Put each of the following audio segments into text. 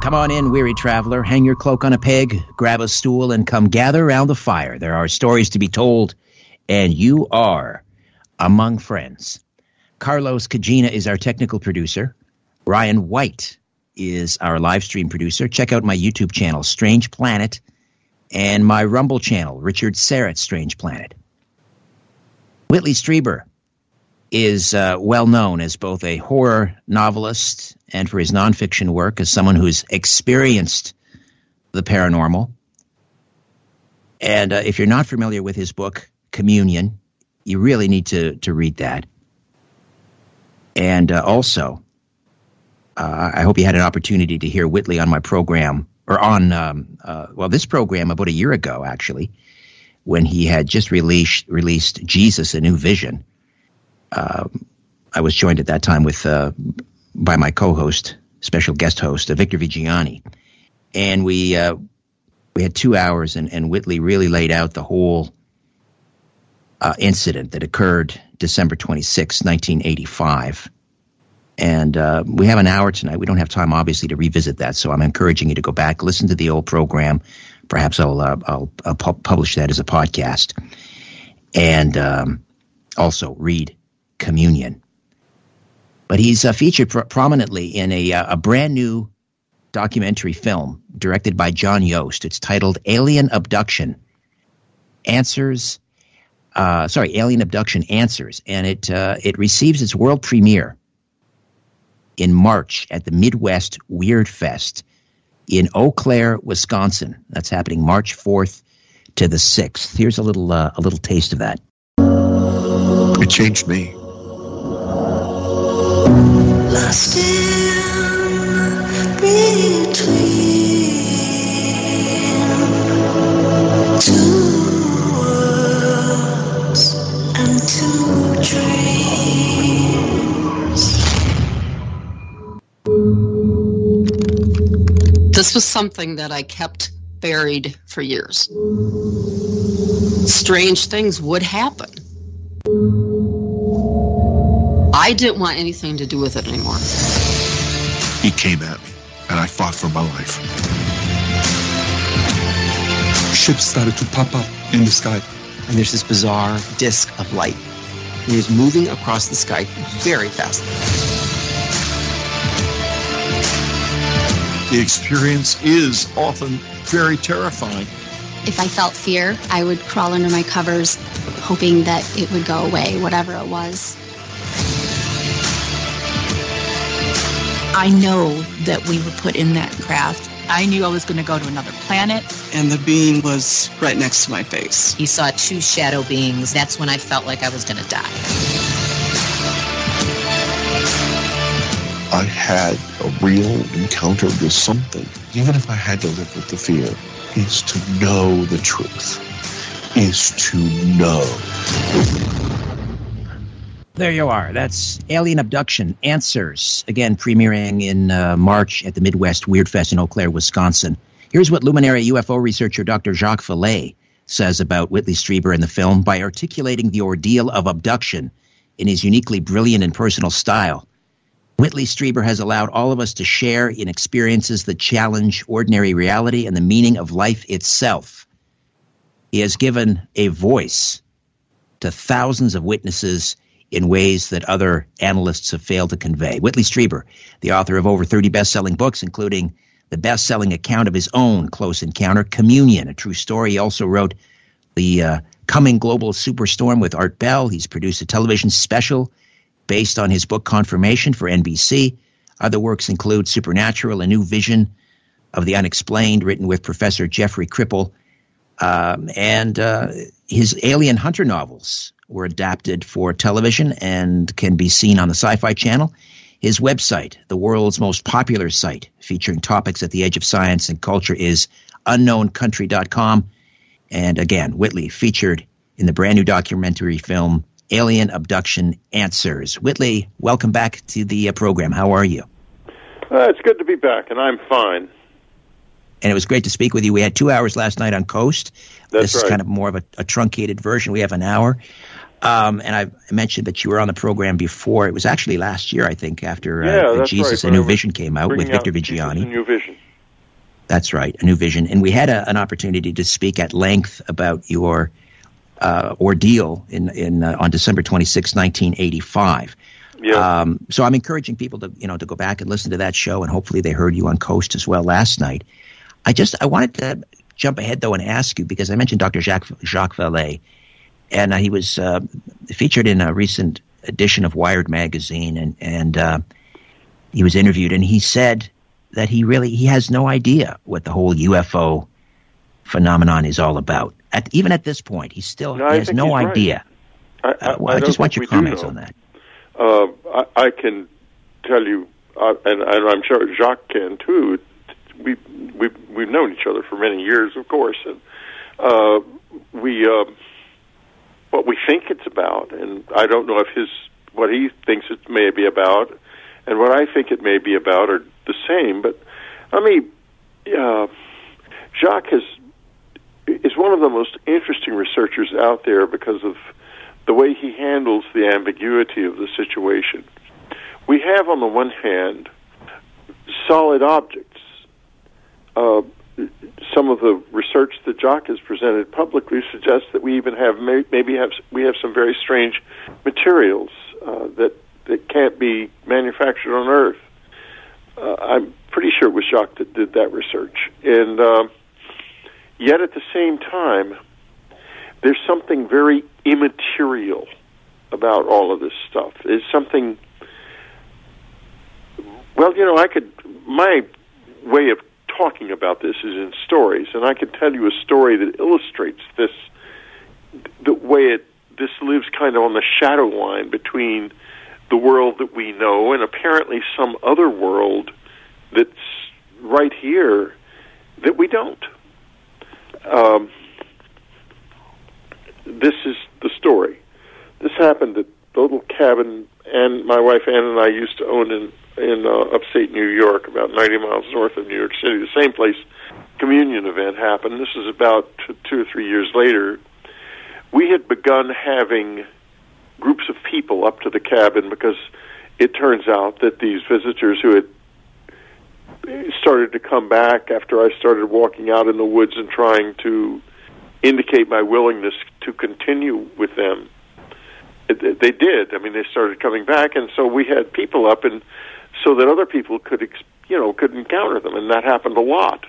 Come on in, weary traveler. Hang your cloak on a peg, grab a stool, and come gather around the fire. There are stories to be told, and you are among friends. Carlos Kajina is our technical producer. Ryan White is our live stream producer. Check out my YouTube channel, Strange Planet, and my Rumble channel, Richard Syrett Strange Planet. Whitley Strieber is uh, well known as both a horror novelist and for his nonfiction work as someone who's experienced the paranormal. And uh, if you're not familiar with his book, Communion, you really need to, to read that. And uh, also, uh, I hope you had an opportunity to hear Whitley on my program, or on, um, uh, well, this program about a year ago, actually, when he had just released, released Jesus, A New Vision I was joined at that time with uh, by my co-host, special guest host, uh, Victor Viggiani, and we uh, we had two hours, and, and Whitley really laid out the whole uh, incident that occurred December 26, 1985. And uh, we have an hour tonight. We don't have time, obviously, to revisit that. So I'm encouraging you to go back, listen to the old program. Perhaps I'll I'll, I'll pu- publish that as a podcast, and um, also read communion. But he's uh, featured pr- prominently in a, uh, a brand new documentary film directed by John Yost. It's titled Alien Abduction Answers. Uh, sorry, Alien Abduction Answers, and it uh, it receives its world premiere in March at the Midwest Weird Fest in Eau Claire, Wisconsin. That's happening March fourth to the sixth. Here's a little uh, a little taste of that. It changed me. This was something that I kept buried for years. Strange things would happen. I didn't want anything to do with it anymore. He came at me, and I fought for my life. Ships started to pop up in the sky. And there's this bizarre disk of light. It is moving across the sky very fast. The experience is often very terrifying. If I felt fear, I would crawl under my covers, hoping that it would go away, whatever it was. I know that we were put in that craft. I knew I was going to go to another planet. And the being was right next to my face. He saw two shadow beings. That's when I felt like I was going to die. I had a real encounter with something. Even if I had to live with the fear, is to know the truth. Is to know. There you are. That's Alien Abduction Answers. Again, premiering in uh, March at the Midwest Weird Fest in Eau Claire, Wisconsin. Here's what luminary UFO researcher Dr. Jacques Vallée says about Whitley Strieber in the film by articulating the ordeal of abduction in his uniquely brilliant and personal style. Whitley Strieber has allowed all of us to share in experiences that challenge ordinary reality and the meaning of life itself. He has given a voice to thousands of witnesses in ways that other analysts have failed to convey. Whitley Strieber, the author of over 30 best selling books, including the best selling account of his own close encounter, Communion, a true story. He also wrote The uh, Coming Global Superstorm with Art Bell. He's produced a television special based on his book Confirmation for NBC. Other works include Supernatural, A New Vision of the Unexplained, written with Professor Jeffrey Kripal, um, and uh, his Alien Hunter novels, were adapted for television and can be seen on the Sci Fi Channel. His website, the world's most popular site featuring topics at the edge of science and culture, is unknowncountry.com. And again, Whitley featured in the brand new documentary film Alien Abduction Answers. Whitley, welcome back to the uh, program. How are you? Uh, it's good to be back, and I'm fine. And it was great to speak with you. We had two hours last night on Coast. That's this right. is kind of more of a, a truncated version. We have an hour. Um, and I mentioned that you were on the program before. It was actually last year, I think, after Yeah, uh, that's Jesus, right. A New When I was Vision came out with Victor out Viggiani. New Vision. That's right, A New Vision. And we had a, an opportunity to speak at length about your uh, ordeal in, in uh, on December 26, 1985. Yeah. Um, so I'm encouraging people to you know to go back and listen to that show, and hopefully they heard you on Coast as well last night. I just I wanted to jump ahead though and ask you because I mentioned Dr. Jacques Jacques Vallée, and uh, he was uh, featured in a recent edition of Wired magazine, and and uh, he was interviewed, and he said that he really he has no idea what the whole UFO phenomenon is all about. At, even at this point, he still No, he has no he's right. idea. I, I, Uh, well, I I just want your comments on that. Uh, I, I can tell you, uh, and, and I'm sure Jacques can too. We we we've known each other for many years, of course, and uh, we uh, what we think it's about, and I don't know if his what he thinks it may be about, and what I think it may be about are the same. But I mean, uh, Jacques has is one of the most interesting researchers out there because of the way he handles the ambiguity of the situation. We have, on the one hand, solid objects. Uh, some of the research that Jacques has presented publicly suggests that we even have may, maybe have we have some very strange materials uh, that that can't be manufactured on Earth. Uh, I'm pretty sure it was Jacques that did that research, and uh, yet at the same time, there's something very immaterial about all of this stuff. There's something. Well, you know, I could. My way of talking about this is in stories, and I could tell you a story that illustrates this. The way it this lives kind of on the shadow line between the world that we know and apparently some other world that's right here that we don't. Um, this is the story. This happened at the little cabin, and my wife Anne and I used to own in in uh, upstate New York, about 90 miles north of New York City. The same place communion event happened. This is about t- two or three years later. We had begun having groups of people up to the cabin because it turns out that these visitors who had started to come back after I started walking out in the woods and trying to indicate my willingness to continue with them. They did. I mean, they started coming back, and so we had people up, and so that other people could, you know, could encounter them, and that happened a lot.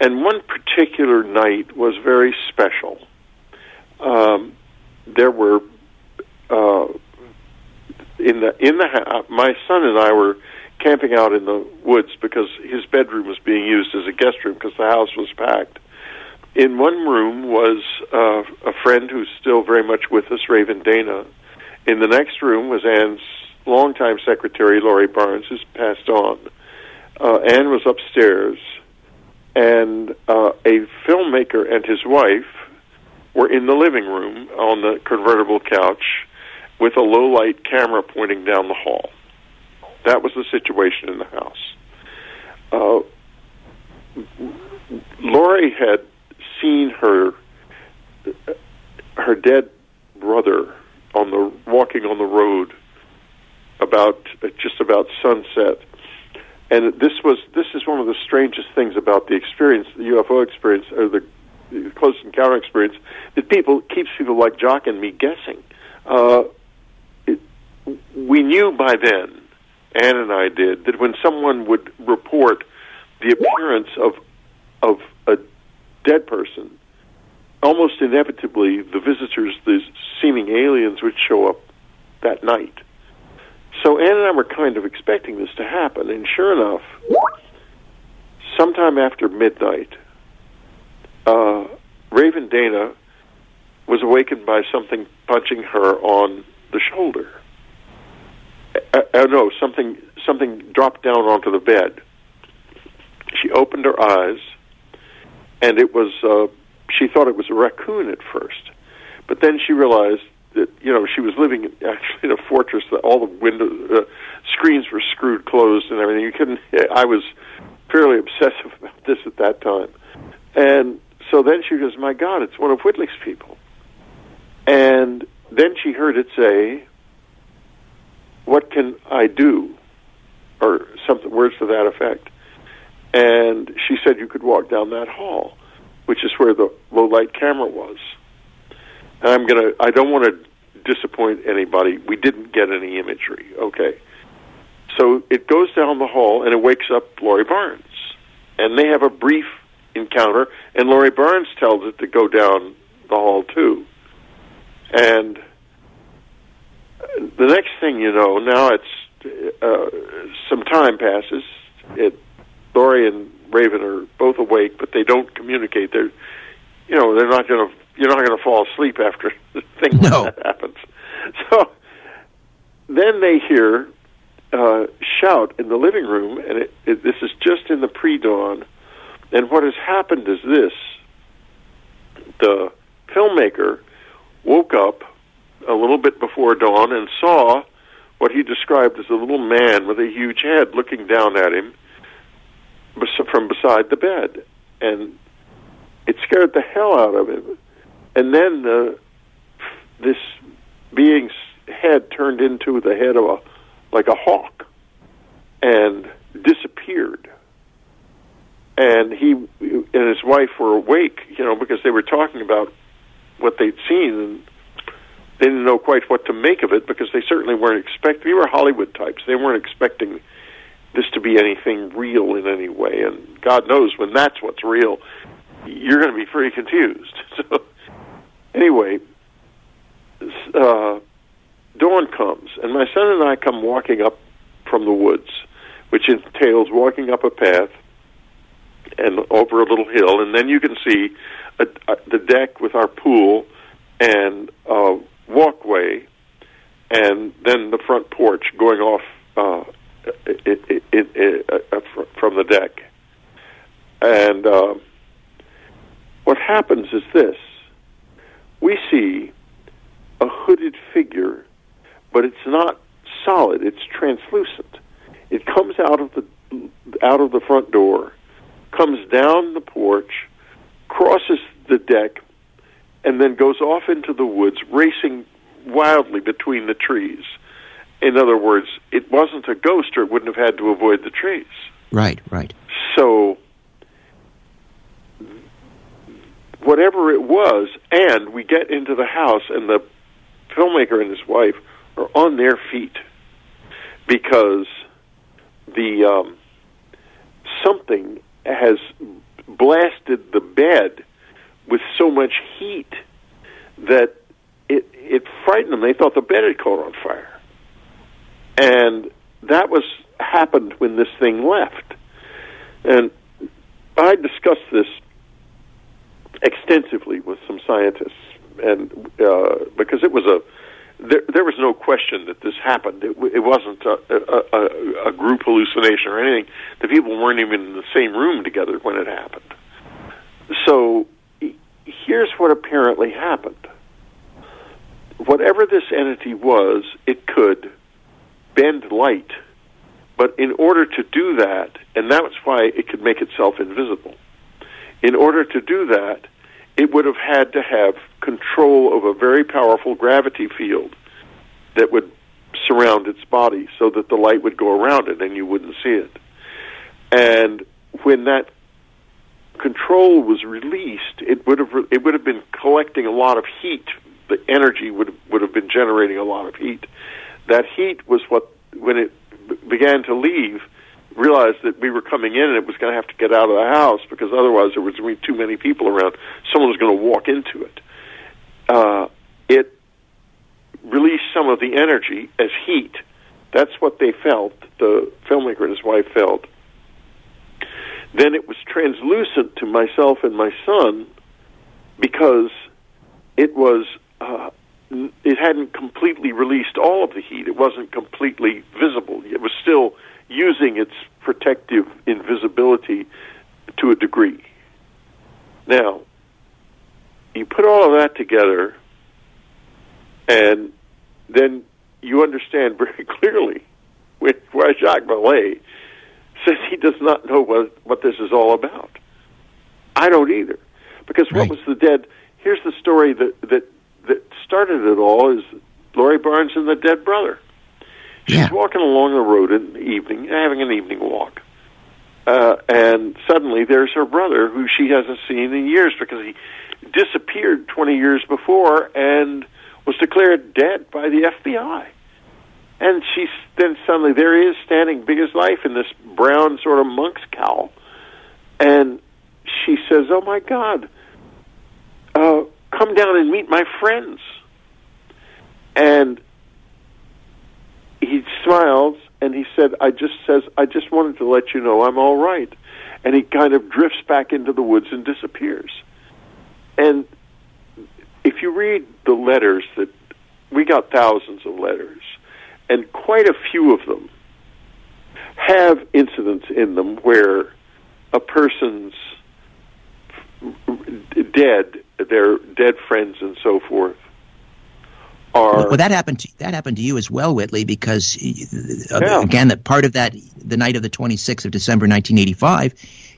And one particular night was very special. Um, there were uh, in the in the ha- my son and I were camping out in the woods because his bedroom was being used as a guest room because the house was packed. In one room was uh, a friend who's still very much with us, Raven Dana. In the next room was Anne's longtime secretary, Laurie Barnes, who's passed on. Uh, Anne was upstairs, and uh, a filmmaker and his wife were in the living room on the convertible couch with a low light camera pointing down the hall. That was the situation in the house. Uh, Lori had seen her her dead brother on the walking on the road about just about sunset and this was this is one of the strangest things about the experience the UFO experience or the, close encounter experience that people keeps people like Jacques and me guessing uh, it, we knew by then Anne and I did that when someone would report the appearance of of a dead person almost inevitably the visitors, the seeming aliens, would show up that night. So Anne and I were kind of expecting this to happen, and sure enough, sometime after midnight, uh, Raven Dana was awakened by something punching her on the shoulder. Uh, uh, no, something something dropped down onto the bed. She opened her eyes, and it was. Uh, she thought it was a raccoon at first, but then she realized that you know she was living in, actually in a fortress that all the window uh, screens were screwed closed and everything. You couldn't. I was fairly obsessive about this at that time, and so then she goes, "My God, it's one of Whitley's people," and then she heard it say, "What can I do?" or something words to that effect. And she said you could walk down that hall, which is where the low light camera was. And I'm gonna. I don't want to disappoint anybody. We didn't get any imagery. Okay. So it goes down the hall and it wakes up Laurie Barnes, and they have a brief encounter. And Laurie Barnes tells it to go down the hall too. And the next thing you know, now it's uh, some time passes. It Laurie and Raven are both awake, but they don't communicate. They're, you know, they're not going to. You're not going to fall asleep after the thing No. like that happens. So then they hear uh, shout in the living room, and it, it, this is just in the pre-dawn. And what has happened is this: the filmmaker woke up a little bit before dawn and saw what he described as a little man with a huge head looking down at him from beside the bed, and it scared the hell out of him. And then uh, this being's head turned into the head of a like a hawk and disappeared. And he and his wife were awake, you know, because they were talking about what they'd seen, and they didn't know quite what to make of it because they certainly weren't expecting. They were Hollywood types; they weren't expecting this to be anything real in any way. And God knows when that's what's real, you're going to be pretty confused. So, anyway, uh, dawn comes, and my son and I come walking up from the woods, which entails walking up a path and over a little hill, and then you can see a, a, the deck with our pool and a walkway, and then the front porch going off uh, it, it, it, uh, from the deck. And uh, what happens is this: we see a hooded figure, but it's not solid; it's translucent. It comes out of the out of the front door, comes down the porch, crosses the deck, and then goes off into the woods, racing wildly between the trees. In other words, it wasn't a ghost, or it wouldn't have had to avoid the trees. Right, right. So, whatever it was, and we get into the house, and the filmmaker and his wife are on their feet because the um, something has blasted the bed with so much heat that it it frightened them. They thought the bed had caught on fire, and that was happened when this thing left. And I discussed this extensively with some scientists, and uh, because it was a there, there was no question that this happened. It, it wasn't a, a, a, group hallucination or anything. The people weren't even in the same room together when it happened. So here's what apparently happened. Whatever this entity was, it could bend light, but in order to do that, and that's why it could make itself invisible. In order to do that, it would have had to have control of a very powerful gravity field that would surround its body so that the light would go around it and you wouldn't see it. And when that control was released, it would have it would have been collecting a lot of heat. The energy would would have been generating a lot of heat. That heat was what when it began to leave, realized that we were coming in and it was going to have to get out of the house because otherwise there was going to be too many people around. Someone was going to walk into it. Uh, it released some of the energy as heat. That's what they felt. The filmmaker and his wife felt. Then it was translucent to myself and my son because it was uh, it hadn't completely released all of the heat. It wasn't completely visible. It was still using its protective invisibility to a degree. Now, you put all of that together, and then you understand very clearly why Jacques Vallée says he does not know what, what this is all about. I don't either. Because what was the dead? Here's the story that, that, that started it all is Laurie Barnes and the dead brother. She's Yeah. walking along the road in the evening, having an evening walk. Uh, and suddenly there's her brother, who she hasn't seen in years because he disappeared 20 years before and was declared dead by the FBI. And she's then suddenly there he is standing big as life in this brown sort of monk's cowl. And she says, Oh my God, uh, come down and meet my friends. And he smiles and he said, I just says, I just wanted to let you know I'm all right. And he kind of drifts back into the woods and disappears. And if you read the letters that we got thousands of letters, and quite a few of them have incidents in them where a person's dead, their dead friends and so forth, are Well, that happened. To, that happened to you as well, Whitley, because uh, Yeah. again, that part of that, the night of the 26th of December, 1985,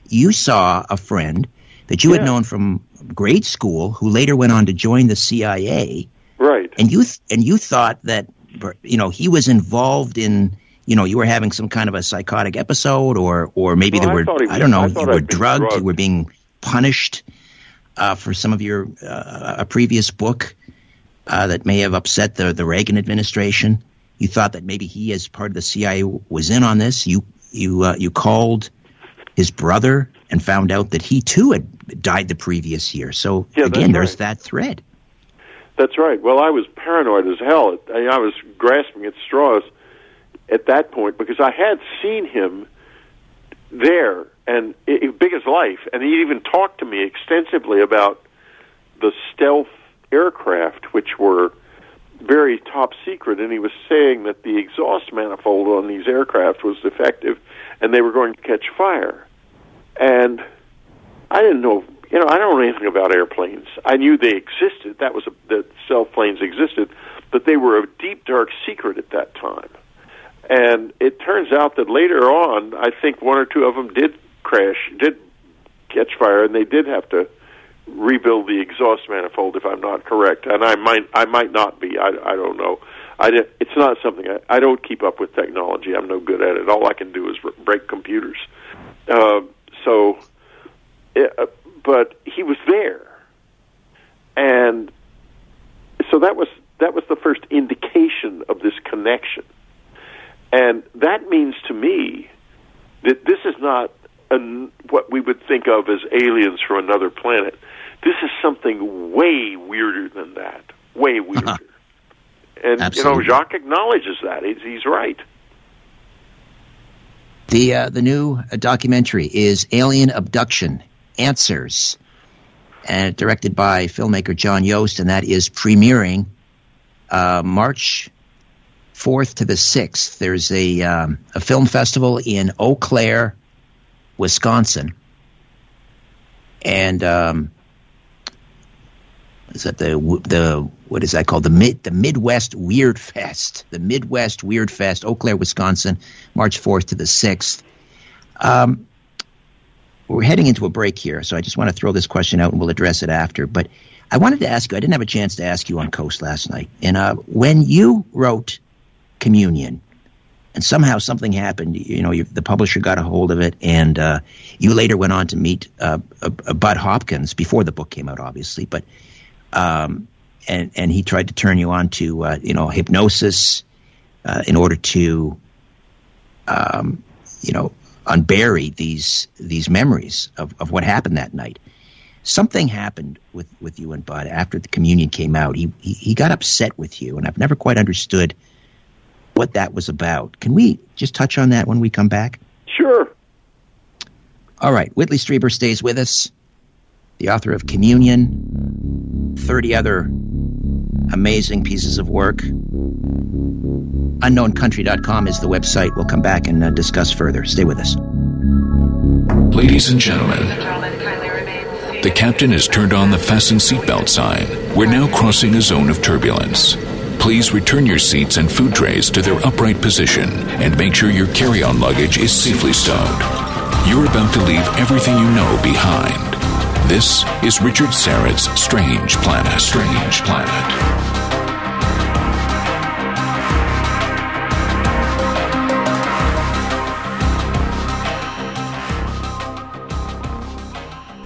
you saw a friend that you had known from grade school, who later went on to join the CIA, right. and you th- and you thought that you know he was involved in. You know, you were having some kind of a psychotic episode, or or maybe Well, there I were I don't know, I you were been drugged, you were being punished uh, for some of your uh, a previous book uh, that may have upset the the Reagan administration. You thought that maybe he, as part of the CIA, was in on this. You you uh, you called his brother and found out that he too had died the previous year. So Yeah, again, there's right. that thread. That's right. Well, I was paranoid as hell. I, I was grasping at straws at that point because I had seen him there and it- big as life, and he even talked to me extensively about the stealth aircraft, which were very top secret, and he was saying that the exhaust manifold on these aircraft was defective, and they were going to catch fire. And I didn't know, you know, I don't know anything about airplanes. I knew they existed. That was a, that stealth planes existed, but they were a deep, dark secret at that time. And it turns out that later on, I think one or two of them did crash, did catch fire, and they did have to rebuild the exhaust manifold, if I'm not correct. And I might, I might not be. I, I don't know. I it's not something I, I don't keep up with technology. I'm no good at it. All I can do is break computers. Uh, so, uh, but he was there, and so that was that was the first indication of this connection, and that means to me that this is not an, what we would think of as aliens from another planet. This is something way weirder than that. Way weirder. and you know, Jacques acknowledges that. He's, he's right. The uh, the new uh, documentary is Alien Abduction Answers, and directed by filmmaker John Yost, and that is premiering uh, March fourth to the sixth. There's a um, a film festival in Eau Claire, Wisconsin, and um, is that the the what is that called the mid the Midwest Weird Fest the Midwest Weird Fest Eau Claire Wisconsin March fourth to the sixth. Um, we're heading into a break here, so I just want to throw this question out and we'll address it after. But I wanted to ask you. I didn't have a chance to ask you on Coast last night, and uh, when you wrote Communion, and somehow something happened. You know, you, the publisher got a hold of it, and uh, you later went on to meet uh, Bud Hopkins before the book came out, obviously. But um, and and he tried to turn you on to uh, you know hypnosis uh, in order to um, you know unbury these these memories of, of what happened that night. Something happened with, with you and Bud after the communion came out. He, he he got upset with you, and I've never quite understood what that was about. Can we just touch on that when we come back? Sure. All right. Whitley Strieber stays with us, the author of Communion, 30 other amazing pieces of work. UnknownCountry.com is the website. We'll come back and uh, discuss further. Stay with us. Ladies and gentlemen, the captain has turned on the fasten seatbelt sign. We're now crossing a zone of turbulence. Please return your seats and food trays to their upright position and make sure your carry on luggage is safely stowed. You're about to leave everything you know behind. This is Richard Syrett's Strange Planet. Strange Planet.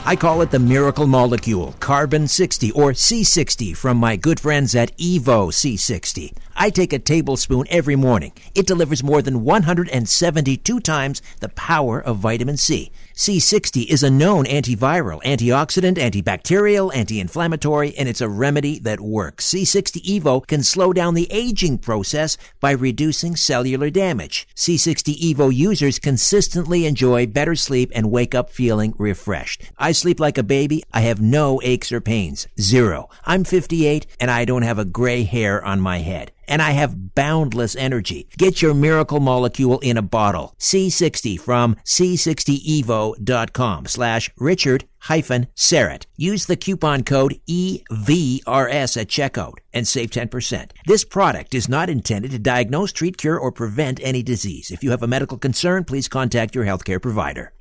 I call it the miracle molecule, carbon 60 or C60 from my good friends at Evo C60. I take a tablespoon every morning. It delivers more than 172 times the power of vitamin C. C60 is a known antiviral, antioxidant, antibacterial, anti-inflammatory, and it's a remedy that works. C60 Evo can slow down the aging process by reducing cellular damage. C60 Evo users consistently enjoy better sleep and wake up feeling refreshed. I sleep like a baby. I have no aches or pains. Zero. I'm 58 and I don't have a gray hair on my head and I have boundless energy. Get your miracle molecule in a bottle. C60 from c60evo.com slash Richard hyphen Syrett. Use the coupon code EVRS at checkout and save 10%. This product is not intended to diagnose, treat, cure, or prevent any disease. If you have a medical concern, please contact your healthcare provider.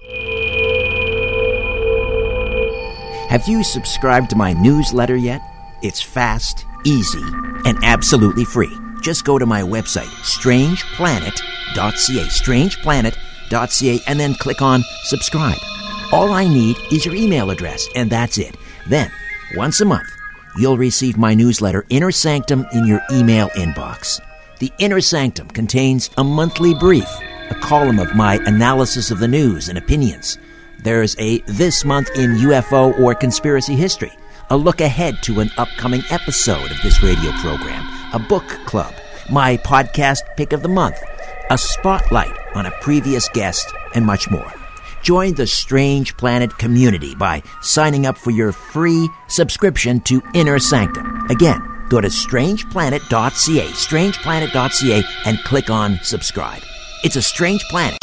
Have you subscribed to my newsletter yet? It's fast easy, and absolutely free. Just go to my website, strangeplanet.ca, strangeplanet.ca, and then click on subscribe. All I need is your email address, and that's it. Then, once a month, you'll receive my newsletter, Inner Sanctum, in your email inbox. The Inner Sanctum contains a monthly brief, a column of my analysis of the news and opinions. There's a This Month in UFO or Conspiracy History a look ahead to an upcoming episode of this radio program, a book club, my podcast pick of the month, a spotlight on a previous guest, and much more. Join the Strange Planet community by signing up for your free subscription to Inner Sanctum. Again, go to strangeplanet.ca, strangeplanet.ca, and click on subscribe. It's a strange planet.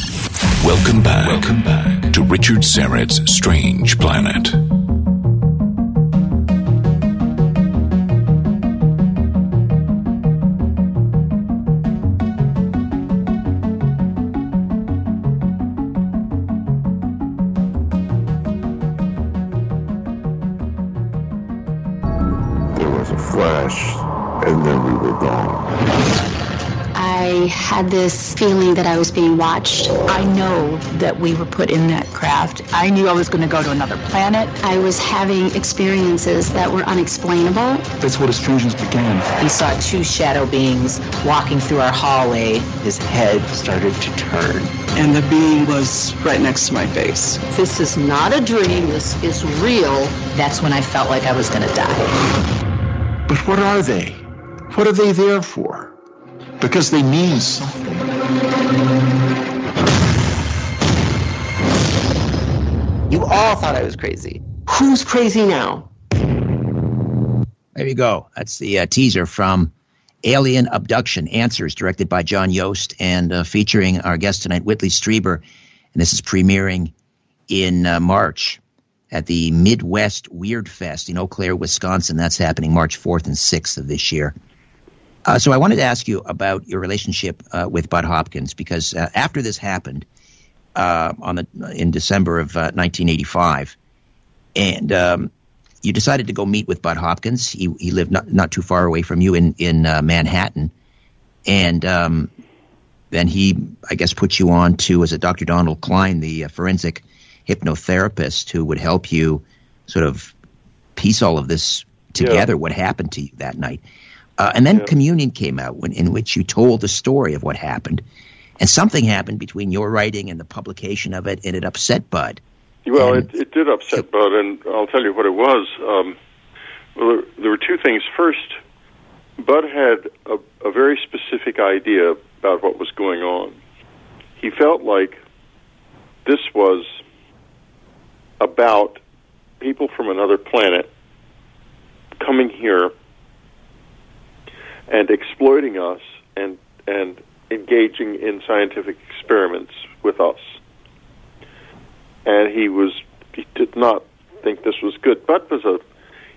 Welcome back. Welcome back to Richard Syrett's Strange Planet. Had this feeling that I was being watched. I know that we were put in that craft. I knew I was going to go to another planet. I was having experiences that were unexplainable. That's what excursions began. We saw two shadow beings walking through our hallway. His head started to turn. And the being was right next to my face. This is not a dream. This is real. That's when I felt like I was going to die. But what are they? What are they there for? Because they mean something. You all thought I was crazy. Who's crazy now? There you go. That's the uh, teaser from Alien Abduction Answers, directed by John Yost and uh, featuring our guest tonight, Whitley Strieber. And this is premiering in uh, March at the Midwest Weird Fest in Eau Claire, Wisconsin. That's happening March 4th and 6th of this year. Uh, so I wanted to ask you about your relationship uh, with Bud Hopkins because uh, after this happened uh, on the in December of 1985, uh, and um, you decided to go meet with Bud Hopkins. He, he lived not not too far away from you in in uh, Manhattan, and um, then he I guess put you on to was it Dr. Donald Klein, the forensic hypnotherapist who would help you sort of piece all of this together. Yeah. What happened to you that night? Uh, and then yeah. Communion came out, when, in which you told the story of what happened. And something happened between your writing and the publication of it, and it upset Bud. Well, it, it did upset Bud, and I'll tell you what it was. Um, well, there, there, were two things. First, Bud had a, a very specific idea about what was going on. He felt like this was about people from another planet coming here and exploiting us and and engaging in scientific experiments with us. And he was he did not think this was good. But was a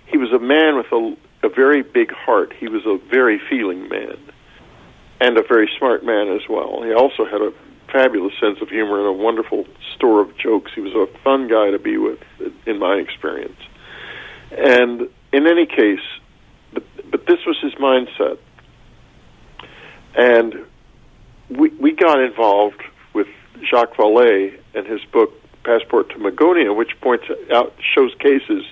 he was a man with a, a very big heart. He was a very feeling man and a very smart man as well. He also had a fabulous sense of humor and a wonderful store of jokes. He was a fun guy to be with, in my experience. And in any case, but, but this was his mindset. And we, we got involved with Jacques Vallée and his book Passport to Magonia, which points out, shows cases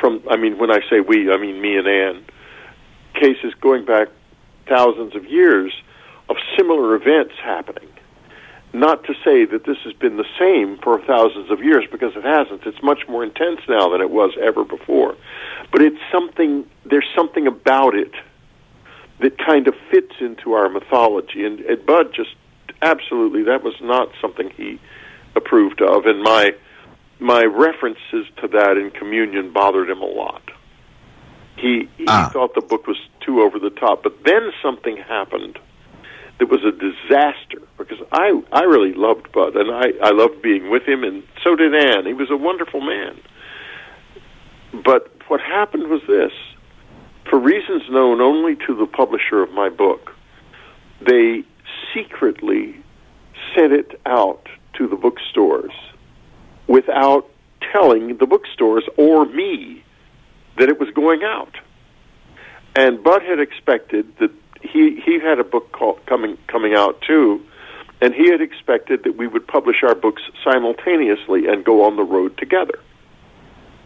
from, I mean, when I say we, I mean me and Anne, cases going back thousands of years of similar events happening. Not to say that this has been the same for thousands of years, because it hasn't. It's much more intense now than it was ever before. But it's something, there's something about it that kind of fits into our mythology. And, and Bud just absolutely, that was not something he approved of. And my, my references to that in communion bothered him a lot. He, he ah. thought the book was too over the top. But then something happened that was a disaster because I I really loved Bud and I I loved being with him and so did Anne. He was a wonderful man. But what happened was this: for reasons known only to the publisher of my book, they secretly sent it out to the bookstores without telling the bookstores or me that it was going out. And Bud had expected that he he had a book called, coming coming out too, and he had expected that we would publish our books simultaneously and go on the road together.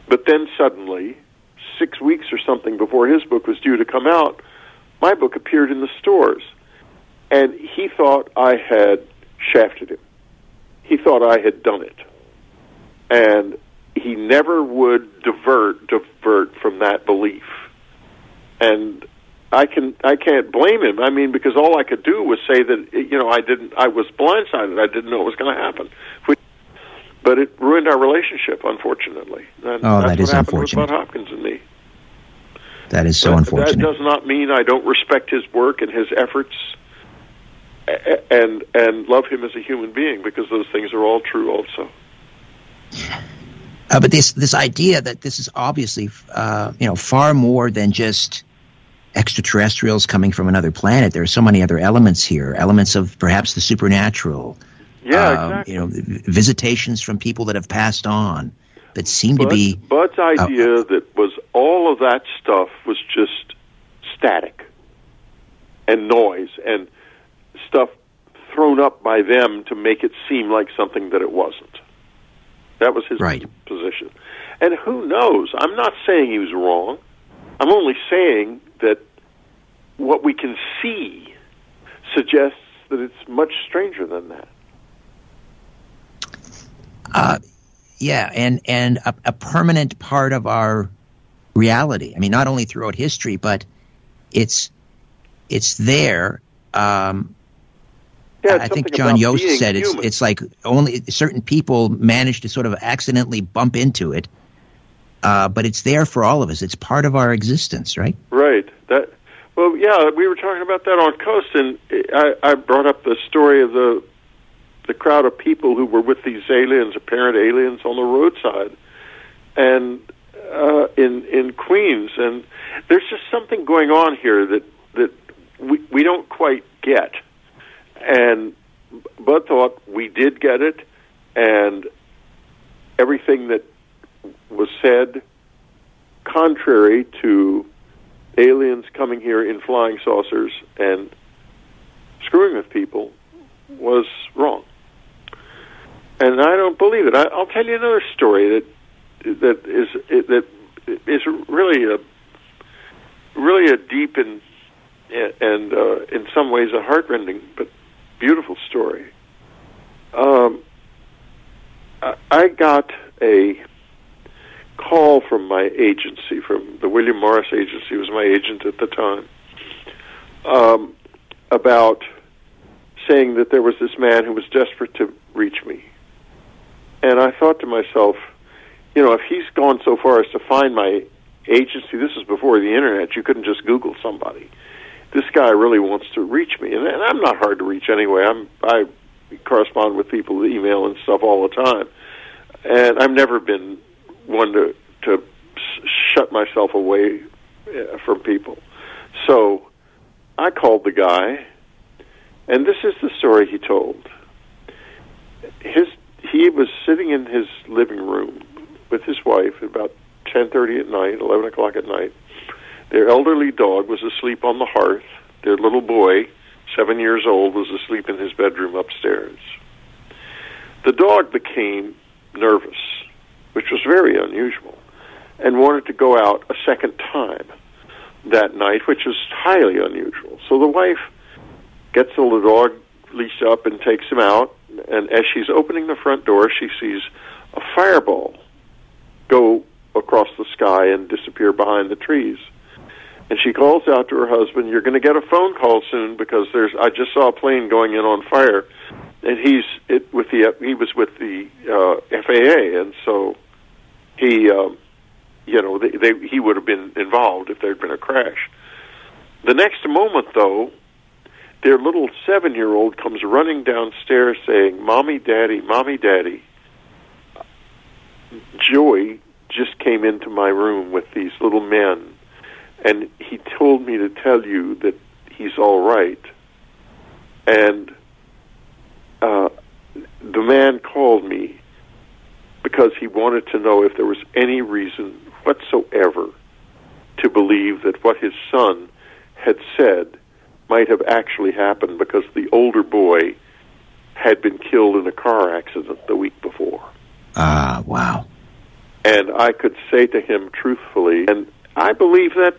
But then suddenly, six weeks or something before his book was due to come out, my book appeared in the stores, and he thought I had shafted him. He thought I had done it, and he never would divert divert from that belief. And I can I can't blame him. I mean, because all I could do was say that you know I didn't I was blindsided. I didn't know it was going to happen. But it ruined our relationship, unfortunately. And oh, that is unfortunate. With Bud Hopkins and me. That is so unfortunate. That does not mean I don't respect his work and his efforts, and and love him as a human being because those things are all true also. Uh, but this this idea that this is obviously uh, you know far more than just extraterrestrials coming from another planet. There are so many other elements here, elements of perhaps the supernatural. Yeah, uh, exactly. You know, visitations from people that have passed on that seem Bud, to be. Bud's idea uh, that was all of that stuff was just static and noise and stuff thrown up by them to make it seem like something that it wasn't. That was his right. position. And who knows? I'm not saying he was wrong. I'm only saying that what we can see suggests that it's much stranger than that. Uh, yeah, and and a, a, permanent part of our reality. I mean, not only throughout history, but it's it's there. Um, yeah, I think John Yost said it's it's like only certain people manage to sort of accidentally bump into it, uh, but it's there for all of us. It's part of our existence, right? Right. That. Well, yeah, we were talking about that on Coast, and I, I brought up the story of the the crowd of people who were with these aliens, apparent aliens, on the roadside, and uh, in in Queens, and there's just something going on here that that we we don't quite get, and Bud thought we did get it, and everything that was said contrary to aliens coming here in flying saucers and screwing with people was wrong. And I don't believe it. I, will tell you another story that that is that is really a really a deep and and uh, in some ways a heartrending but beautiful story. Um, I got a call from my agency, from the William Morris agency, was my agent at the time, um, about saying that there was this man who was desperate to reach me. And I thought to myself, you know, if he's gone so far as to find my agency. This is before the internet. You couldn't just Google somebody. This guy really wants to reach me, and, and I'm not hard to reach anyway. I'm I correspond with people, email and stuff all the time, and I've never been one to to shut myself away uh, from people. So I called the guy, and this is the story he told. His he was sitting in his living room with his wife at about ten thirty at night, eleven o'clock at night. Their elderly dog was asleep on the hearth. Their little boy, seven years old, was asleep in his bedroom upstairs. The dog became nervous, which was very unusual, and wanted to go out a second time that night, which was highly unusual. So the wife gets the little dog leashed up and takes him out, and as she's opening the front door, she sees a fireball go across the sky and disappear behind the trees. And she calls out to her husband, "You're going to get a phone call soon because there's I just saw a plane going in on fire." And he's it with the he was with the uh, FAA, and so he um, you know they, they he would have been involved if there'd been a crash. The next moment, though, their little seven-year-old comes running downstairs saying, "Mommy, Daddy, Mommy, Daddy." Joey just came into my room with these little men, and he told me to tell you that he's all right. And uh, the man called me because he wanted to know if there was any reason whatsoever to believe that what his son had said might have actually happened because the older boy had been killed in a car accident the week before. Ah, wow. And I could say to him truthfully, and I believe that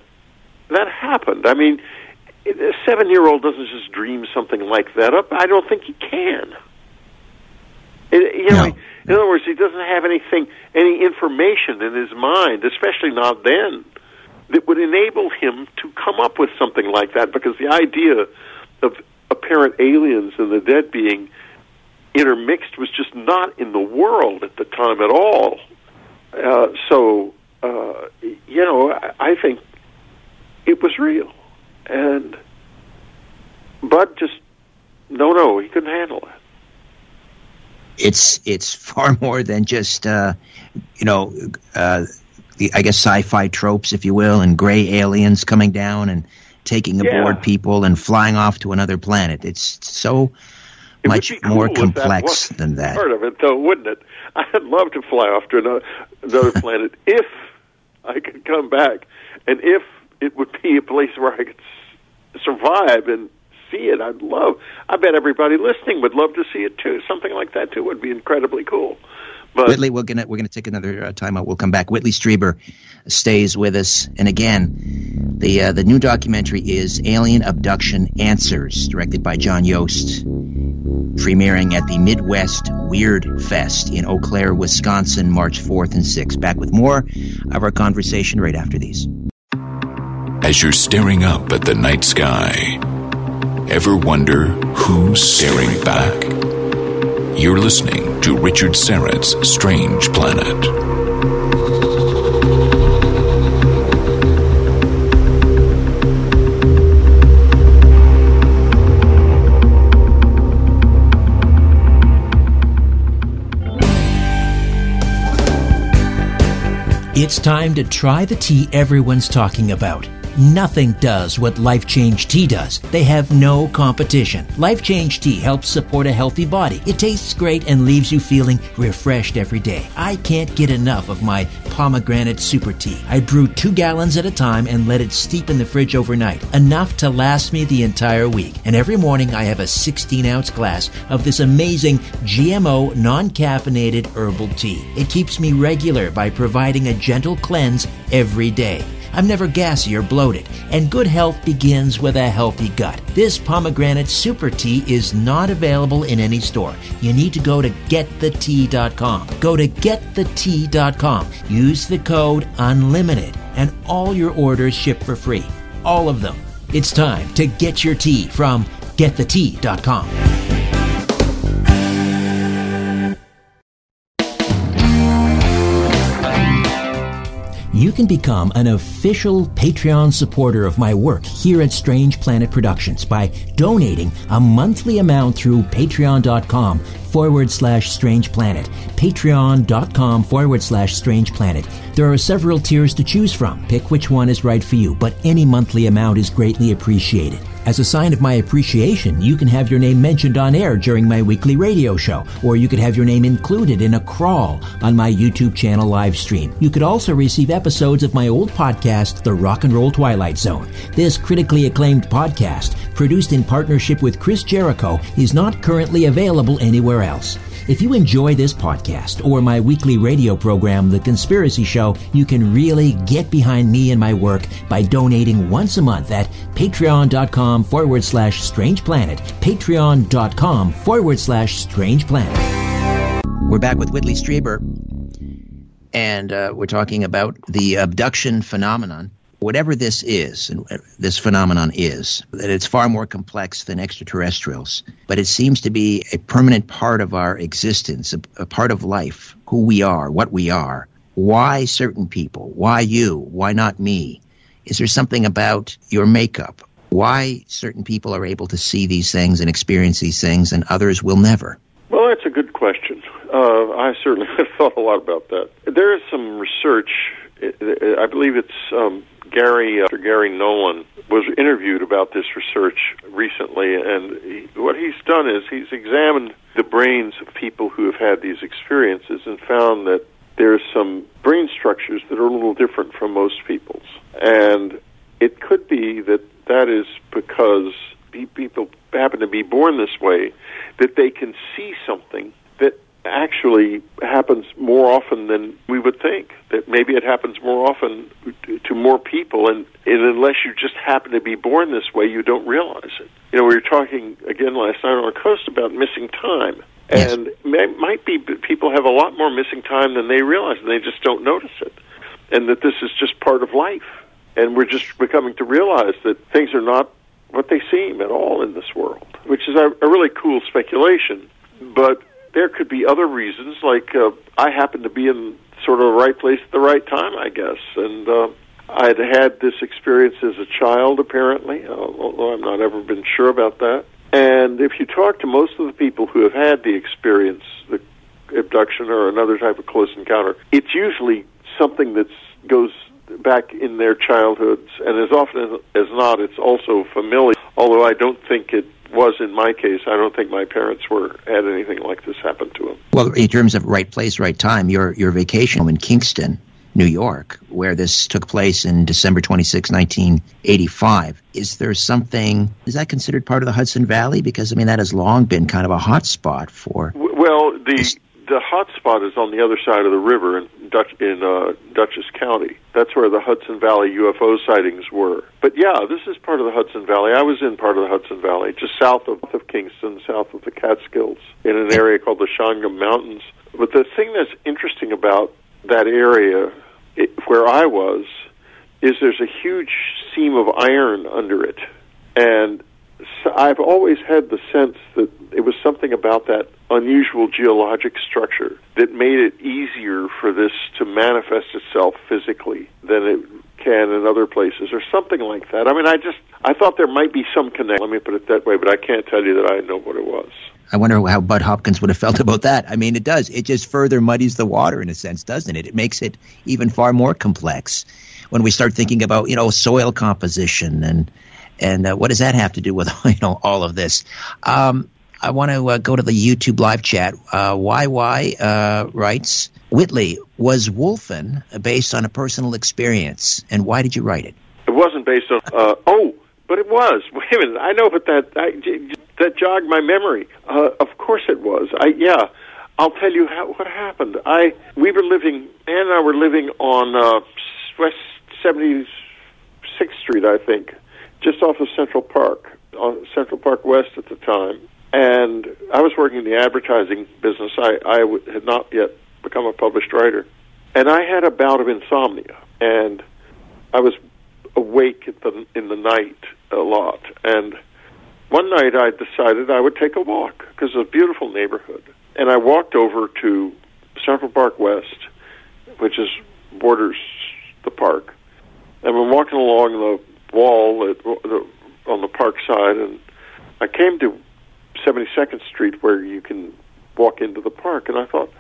that happened. I mean, a seven year old doesn't just dream something like that up. I don't think he can. It, you know, No. in other words, he doesn't have anything, any information in his mind, especially not then, that would enable him to come up with something like that. Because the idea of apparent aliens and the dead being intermixed was just not in the world at the time at all. Uh, so, uh, you know, I, I think it was real, and Bud just no, no, he couldn't handle it. It's it's far more than just uh, you know uh, I guess sci-fi tropes, if you will, and gray aliens coming down and taking Yeah. aboard people and flying off to another planet. It's so It much cool more if that complex than that. Part of it, though, wouldn't it? I'd love to fly off to another, another planet if I could come back, and if it would be a place where I could survive and see it. I'd love. I bet everybody listening would love to see it too. Something like that too would be incredibly cool. But Whitley, we're gonna we're gonna take another uh, time out. We'll come back. Whitley Strieber stays with us, and again, the uh, the new documentary is Alien Abduction Answers, directed by John Yost, premiering at the Midwest Weird Fest in Eau Claire, Wisconsin, March fourth and sixth. Back with more of our conversation right after these. As you're staring up at the night sky, ever wonder who's staring back? You're listening to Richard Syrett's Strange Planet. It's time to try the tea everyone's talking about. Nothing does what Life Change Tea does. They have no competition. Life Change Tea helps support a healthy body. It tastes great and leaves you feeling refreshed every day. I can't get enough of my pomegranate super tea. I brew two gallons at a time and let it steep in the fridge overnight, enough to last me the entire week. And every morning I have a 16 ounce glass of this amazing GMO non caffeinated herbal tea. It keeps me regular by providing a gentle cleanse every day. I'm never gassy or bloated, and good health begins with a healthy gut. This pomegranate super tea is not available in any store. You need to go to getthetea.com. Go to getthetea.com. Use the code UNLIMITED, and all your orders ship for free. All of them. It's time to get your tea from getthetea.com. you can become an official Patreon supporter of my work here at Strange Planet Productions by donating a monthly amount through patreon.com forward slash strange planet. Patreon.com forward slash strange planet. There are several tiers to choose from. Pick which one is right for you, but any monthly amount is greatly appreciated. As a sign of my appreciation, you can have your name mentioned on air during my weekly radio show, or you could have your name included in a crawl on my YouTube channel live stream. You could also receive episodes of my old podcast, The Rock and Roll Twilight Zone. This critically acclaimed podcast, produced in partnership with Chris Jericho, is not currently available anywhere else. If you enjoy this podcast or my weekly radio program, The Conspiracy Show, you can really get behind me and my work by donating once a month at patreon.com forward slash strange planet. Patreon.com forward slash strange planet. We're back with Whitley Strieber, and uh, we're talking about the abduction phenomenon whatever this is, and this phenomenon is, that it's far more complex than extraterrestrials, but it seems to be a permanent part of our existence, a, a, part of life, who we are, what we are. Why certain people? Why you? Why not me? Is there something about your makeup? Why certain people are able to see these things and experience these things and others will never? Well, that's a good question. Uh, I certainly have thought a lot about that. There is some research. I believe it's um, Garry, uh, Garry Nolan, was interviewed about this research recently, and he, what he's done is he's examined the brains of people who have had these experiences and found that there's some brain structures that are a little different from most people's. And it could be that that is because people happen to be born this way, that they can see something actually happens more often than we would think. That maybe it happens more often to more people, and, and unless you just happen to be born this way, you don't realize it. You know, we were talking again last night on our coast about missing time. Yes. And may, might be people have a lot more missing time than they realize, and they just don't notice it. And that this is just part of life. And we're just becoming to realize that things are not what they seem at all in this world, which is a, a really cool speculation. But there could be other reasons, like uh, I happened to be in sort of the right place at the right time, I guess, and uh, I had had this experience as a child, apparently, uh, although I've not ever been sure about that. And if you talk to most of the people who have had the experience, the abduction or another type of close encounter, it's usually something that goes back in their childhoods, and as often as not, it's also familial. Although I don't think it was in my case. I don't think my parents were had anything like this happen to them. Well, in terms of right place, right time, your your vacation home in Kingston, New York, where this took place in December 26, 1985. Is there something, is that considered part of the Hudson Valley? Because, I mean, that has long been kind of a hot spot for. Well, the the hot spot is on the other side of the river Dutch in uh, Dutchess County. That's where the Hudson Valley UFO sightings were. But yeah, this is part of the Hudson Valley. I was in part of the Hudson Valley, just south of, of Kingston, south of the Catskills, in an area called the Shawangunk Mountains. But the thing that's interesting about that area it, where I was is there's a huge seam of iron under it, and I've always had the sense that it was something about that unusual geologic structure that made it easier for this to manifest itself physically than it can in other places or something like that. I mean, I just I thought there might be some connection. Let me put it that way, but I can't tell you that I know what it was. I wonder how Bud Hopkins would have felt about that. I mean, it does. It just further muddies the water in a sense, doesn't it? It makes it even far more complex when we start thinking about you know soil composition and and uh, what does that have to do with you know all of this? Um, I want to uh, go to the YouTube live chat. Uh, YY uh, writes, Whitley, was Wolfen based on a personal experience, and why did you write it? It wasn't based on. Uh, oh, but it was. Wait a minute. I know, but that I, that jogged my memory. Uh, of course, it was. I yeah. I'll tell you how, what happened. I we were living. Anne and I were living on uh, West Seventy Sixth Street, I think, just off of Central Park, on Central Park West at the time and I was working in the advertising business. I, I w- had not yet become a published writer. And I had a bout of insomnia. And I was awake at the, in the night a lot. And one night I decided I would take a walk because it's a beautiful neighborhood. And I walked over to Central Park West, which is borders the park. And I'm walking along the wall at, the, on the park side, and I came to 72nd Street where you can walk into the park, and I thought,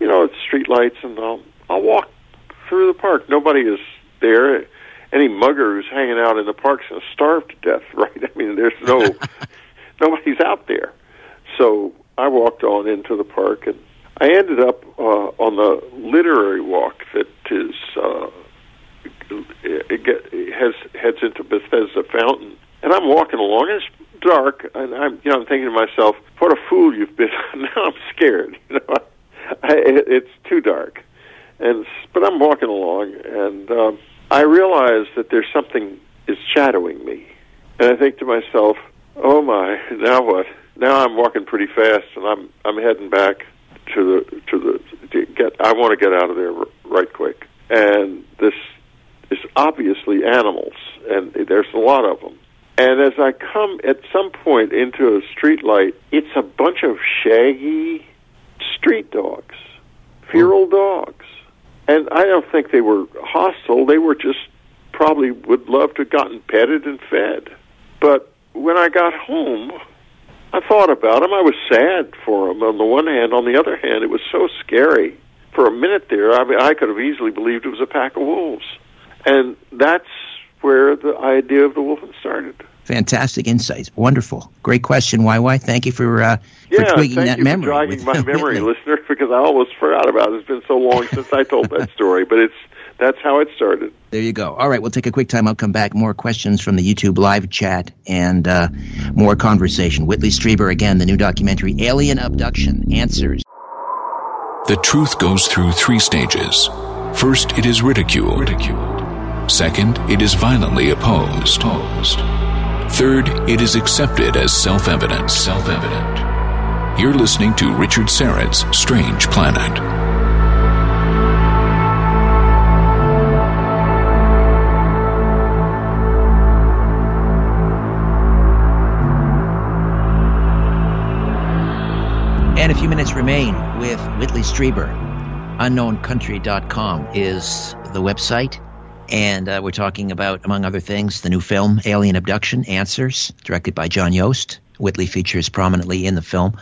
you know, it's street lights, and I'll I'll walk through the park. Nobody is there. Any mugger who's hanging out in the park's going to starve to death, right? I mean, there's no nobody's out there. So I walked on into the park, and I ended up uh, on the literary walk that is uh, it, get, it has heads into Bethesda Fountain, and I'm walking along. And it's dark, and I'm you know I'm thinking to myself, "What a fool you've been!" now I'm scared. You know, I, it's too dark, and but I'm walking along, and um, I realize that there's something is shadowing me, and I think to myself, "Oh my, now what?" Now I'm walking pretty fast, and I'm I'm heading back to the to the to get. I want to get out of there right quick, and this is obviously animals, and there's a lot of them. And as I come at some point into a street light, it's a bunch of shaggy street dogs, feral dogs. And I don't think they were hostile. They were just probably would love to have gotten petted and fed. But when I got home, I thought about them. I was sad for them on the one hand. On the other hand, it was so scary. For a minute there, I mean, I could have easily believed it was a pack of wolves. And that's where the idea of the Wolfen started. Fantastic insights. Wonderful. Great question, YY. Thank you for uh, yeah, for tweaking thank that you memory. For jogging my memory, listener, because I almost forgot about it. It's been so long since I told that story, but it's that's how it started. There you go. All right, we'll take a quick time. I'll come back. More questions from the YouTube live chat and uh, more conversation. Whitley Strieber again, the new documentary Alien Abduction Answers. The truth goes through three stages. First, it is ridiculed. ridiculed. Second, it is violently opposed. opposed. Third, it is accepted as self-evident. Self-evident. You're listening to Richard Syrett's Strange Planet. And a few minutes remain with Whitley Strieber. UnknownCountry.com is the website. And uh, we're talking about, among other things, the new film, Alien Abduction Answers, directed by John Yost. Whitley features prominently in the film.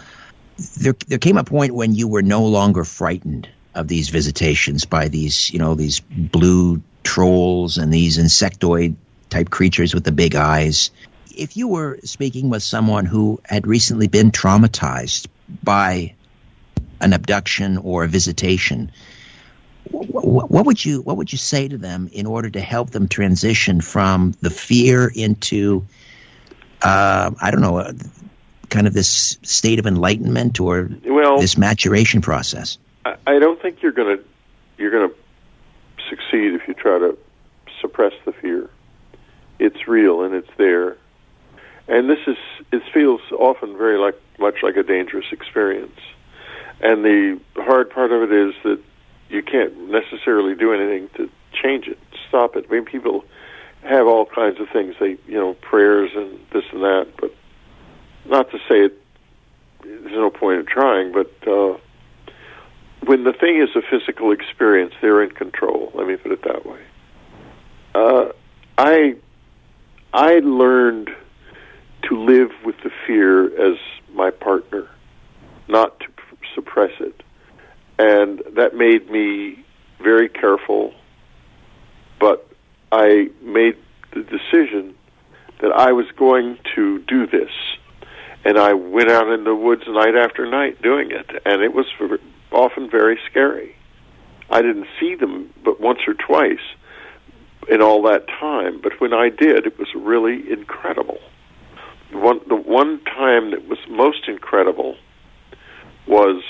There, there came a point when you were no longer frightened of these visitations by these, you know, these blue trolls and these insectoid type creatures with the big eyes. If you were speaking with someone who had recently been traumatized by an abduction or a visitation, what, what, would you what would you say to them in order to help them transition from the fear into uh, I don't know uh, kind of this state of enlightenment or well, this maturation process? I, I don't think you're going to you're going to succeed if you try to suppress the fear. It's real and it's there, and this is it feels often very like much like a dangerous experience. And the hard part of it is that you can't necessarily do anything to change it, stop it. I mean, people have all kinds of things. They, you know, prayers and this and that. But not to say it. There's no point in trying. But uh, when the thing is a physical experience, they're in control. Let me put it that way. Uh, I I learned to live with the fear as my partner, not to suppress it. And that made me very careful, but I made the decision that I was going to do this. And I went out in the woods night after night doing it, and it was often very scary. I didn't see them but once or twice in all that time, but when I did, it was really incredible one the one time that was most incredible was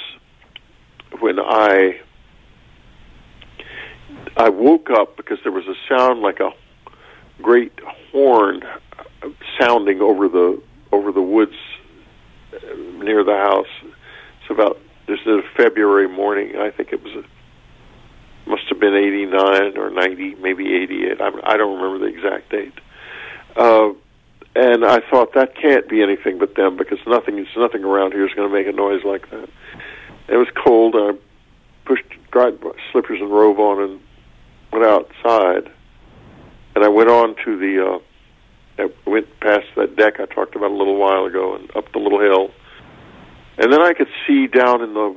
when I I woke up because there was a sound like a great horn sounding over the over the woods near the house. It's about this is a February morning. I think it was a must have been 89 or 90, maybe 88. I, I don't remember the exact date. Uh, and I thought that can't be anything but them because nothing is nothing around here is going to make a noise like that. It was cold. I pushed dried slippers and robe on and went outside, and I went on to the. Uh, I went past that deck I talked about a little while ago, and up the little hill, and then I could see down in the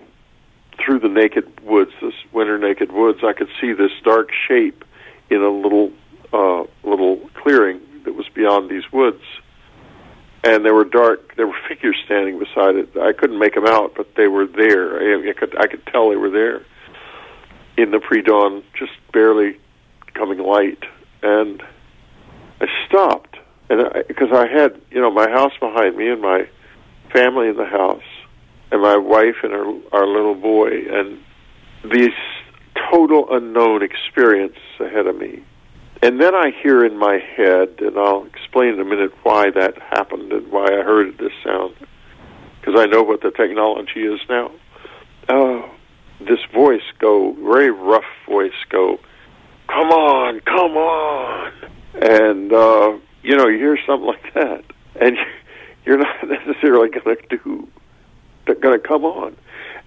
through the naked woods, this winter naked woods. I could see this dark shape in a little uh, little clearing that was beyond these woods, and there were dark. There were figures standing beside it. I couldn't make them out, but they were there. I, I could I could tell they were there in the pre-dawn, just barely coming light, and I stopped, and because I, I had you know my house behind me and my family in the house, and my wife and our our little boy, and this total unknown experience ahead of me. And then I hear in my head, and I'll explain in a minute why that happened and why I heard this sound, because I know what the technology is now. Oh, this voice go, very rough voice go, come on, come on. And, uh, you know, you hear something like that, and you're not necessarily going to do, going to come on.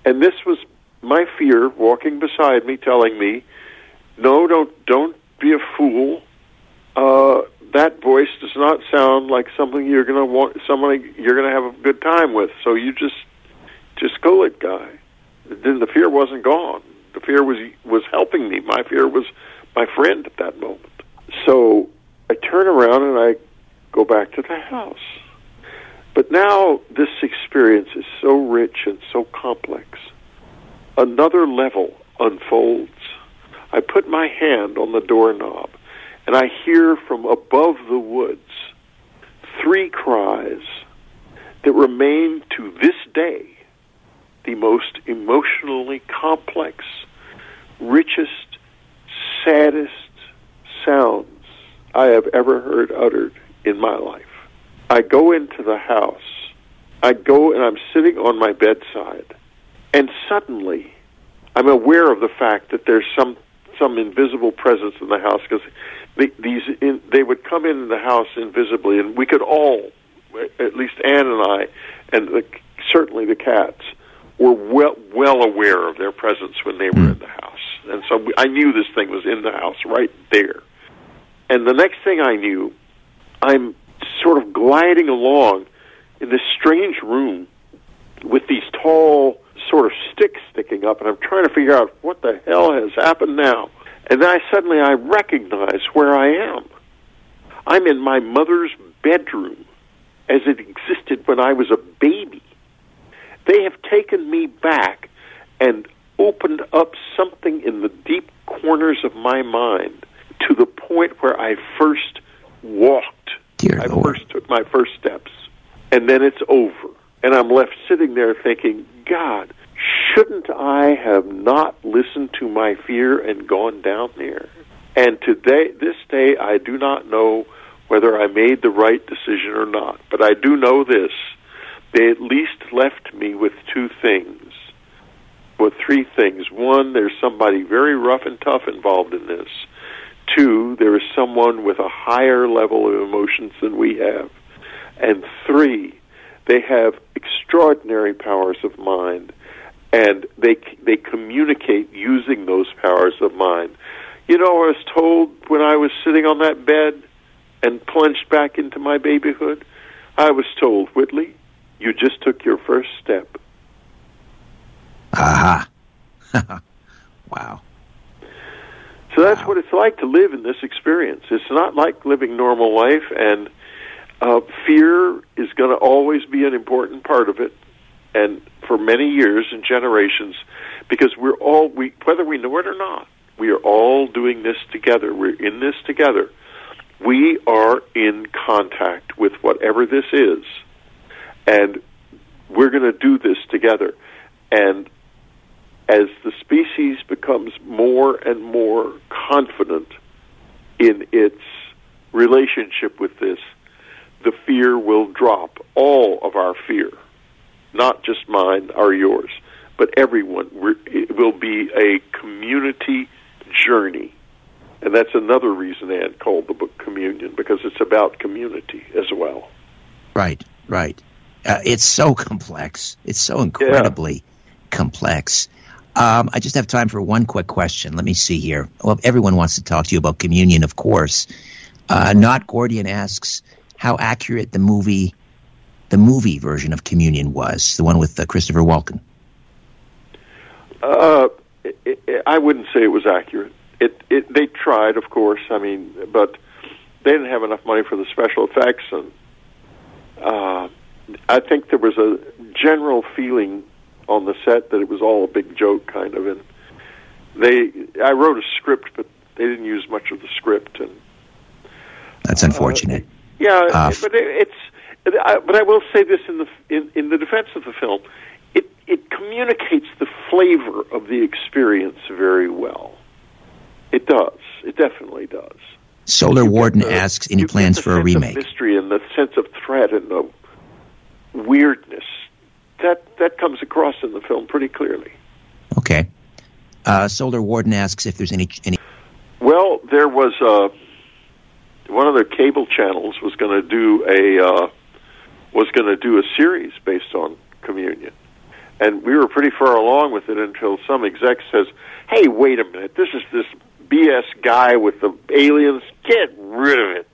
And this was my fear walking beside me telling me, no, don't, don't be a fool. Uh, that voice does not sound like something you're going to want, somebody you're going to have a good time with. So you just, just go it, guy then the fear wasn't gone. The fear was was helping me. My fear was my friend at that moment. So I turn around and I go back to the house. But now this experience is so rich and so complex. Another level unfolds. I put my hand on the doorknob and I hear from above the woods three cries that remain to this day the most emotionally complex, richest, saddest sounds I have ever heard uttered in my life. I go into the house. I go and I'm sitting on my bedside, and suddenly I'm aware of the fact that there's some some invisible presence in the house because these in, they would come in the house invisibly, and we could all, at least Anne and I, and the, certainly the cats, were well well aware of their presence when they were mm. in the house, and so we, I knew this thing was in the house right there. And the next thing I knew, I'm sort of gliding along in this strange room with these tall sort of stick sticking up, and I'm trying to figure out what the hell has happened now. And then I suddenly I recognize where I am. I'm in my mother's bedroom as it existed when I was a baby. They have taken me back and opened up something in the deep corners of my mind to the point where I first walked. Dear I Lord. first took my first steps. And then it's over. And I'm left sitting there thinking, God, shouldn't I have not listened to my fear and gone down there? And today, this day, I do not know whether I made the right decision or not. But I do know this they at least left me with two things. With three things. One, there's somebody very rough and tough involved in this. Two, there is someone with a higher level of emotions than we have. And three, they have extraordinary powers of mind and they they communicate using those powers of mind. You know, I was told when I was sitting on that bed and plunged back into my babyhood, I was told, Whitley, you just took your first step. Aha. wow. So that's wow. what it's like to live in this experience. It's not like living normal life, and uh, fear is going to always be an important part of it, and for many years and generations, because we're all we whether we know it or not, we are all doing this together. We're in this together. We are in contact with whatever this is and we're going to do this together. And as the species becomes more and more confident in its relationship with this, the fear will drop. All of our fear, not just mine or yours, but everyone. It will be a community journey. And that's another reason Anne called the book Communion, because it's about community as well. Right, right. Uh, it's so complex. It's so incredibly yeah. complex. Um, I just have time for one quick question. Let me see here. Well, everyone wants to talk to you about communion, of course. Uh, Not Gordian asks how accurate the movie, the movie version of Communion was, the one with uh, Christopher Walken. Uh, it, it, I wouldn't say it was accurate. It, it they tried, of course. I mean, but they didn't have enough money for the special effects, and uh, I think there was a general feeling on the set that it was all a big joke, kind of. And they, I wrote a script, but they didn't use much of the script, and That's unfortunate. Uh, yeah, Uh, but it, it's. I, but I will say this in the in, in the defense of the film, it it communicates the flavor of the experience very well. It does. It definitely does. Solar You Warden the- asks any plans for a sense remake. Of mystery and the sense of threat and the weirdness that that comes across in the film pretty clearly. Okay. Uh, Solar Warden asks if there's any any. Well, there was uh, one of the cable channels was going to do a uh, was going to do a series based on communion, and we were pretty far along with it until some exec says, "Hey, wait a minute! This is this BS guy with the aliens. Get rid of it."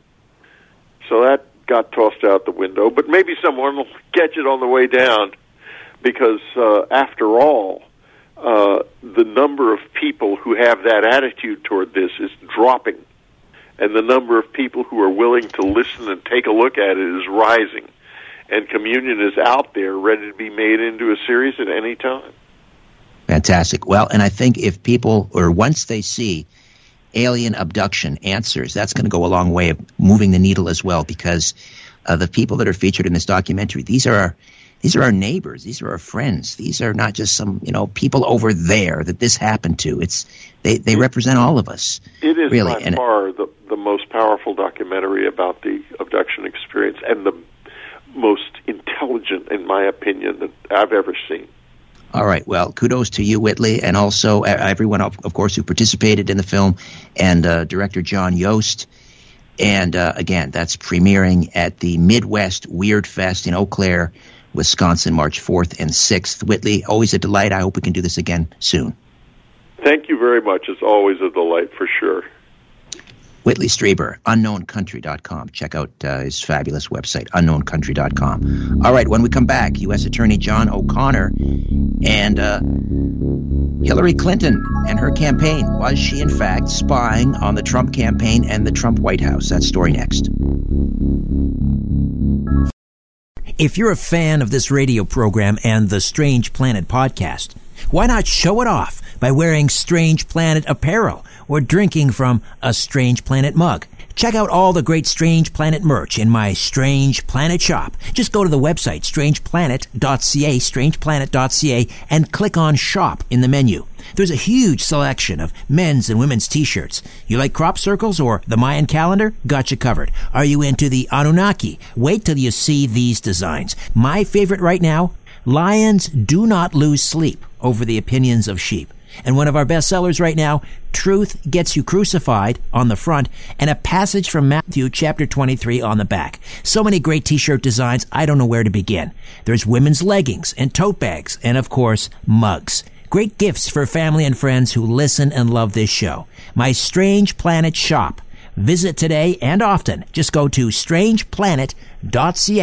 So that got tossed out the window, but maybe someone will catch it on the way down, because uh, after all, uh, the number of people who have that attitude toward this is dropping, and the number of people who are willing to listen and take a look at it is rising. And communion is out there, ready to be made into a series at any time. Fantastic. Well, and I think if people, or once they see alien abduction answers, that's going to go a long way of moving the needle as well because uh, the people that are featured in this documentary, these are these are our neighbors, these are our friends. These are not just some, you know, people over there that this happened to. It's they, they represent all of us. It is really, by and far the, the most powerful documentary about the abduction experience and the most intelligent, in my opinion, that I've ever seen. All right. Well, kudos to you, Whitley, and also everyone, of, of course, who participated in the film, and uh, director John Yost. And uh, again, that's premiering at the Midwest Weird Fest in Eau Claire, Wisconsin, March 4th and 6th. Whitley, always a delight. I hope we can do this again soon. Thank you very much. It's always a delight for sure. Whitley Strieber, unknowncountry.com. Check out uh, his fabulous website, unknowncountry.com. All right, when we come back, U.S. Attorney John O'Connor and uh, Hillary Clinton and her campaign. Was she, in fact, spying on the Trump campaign and the Trump White House? That story next. If you're a fan of this radio program and the Strange Planet podcast, why not show it off by wearing Strange Planet apparel or drinking from a Strange Planet mug? Check out all the great Strange Planet merch in my Strange Planet shop. Just go to the website strangeplanet.ca, strangeplanet.ca, and click on shop in the menu. There's a huge selection of men's and women's t-shirts. You like crop circles or the Mayan calendar? Got you covered. Are you into the Anunnaki? Wait till you see these designs. My favorite right now, lions do not lose sleep over the opinions of sheep. And one of our best sellers right now, Truth Gets You Crucified on the front and a passage from Matthew chapter 23 on the back. So many great t-shirt designs, I don't know where to begin. There's women's leggings and tote bags and of course, mugs. Great gifts for family and friends who listen and love this show. My Strange Planet shop. Visit today and often. Just go to strangeplanet.ca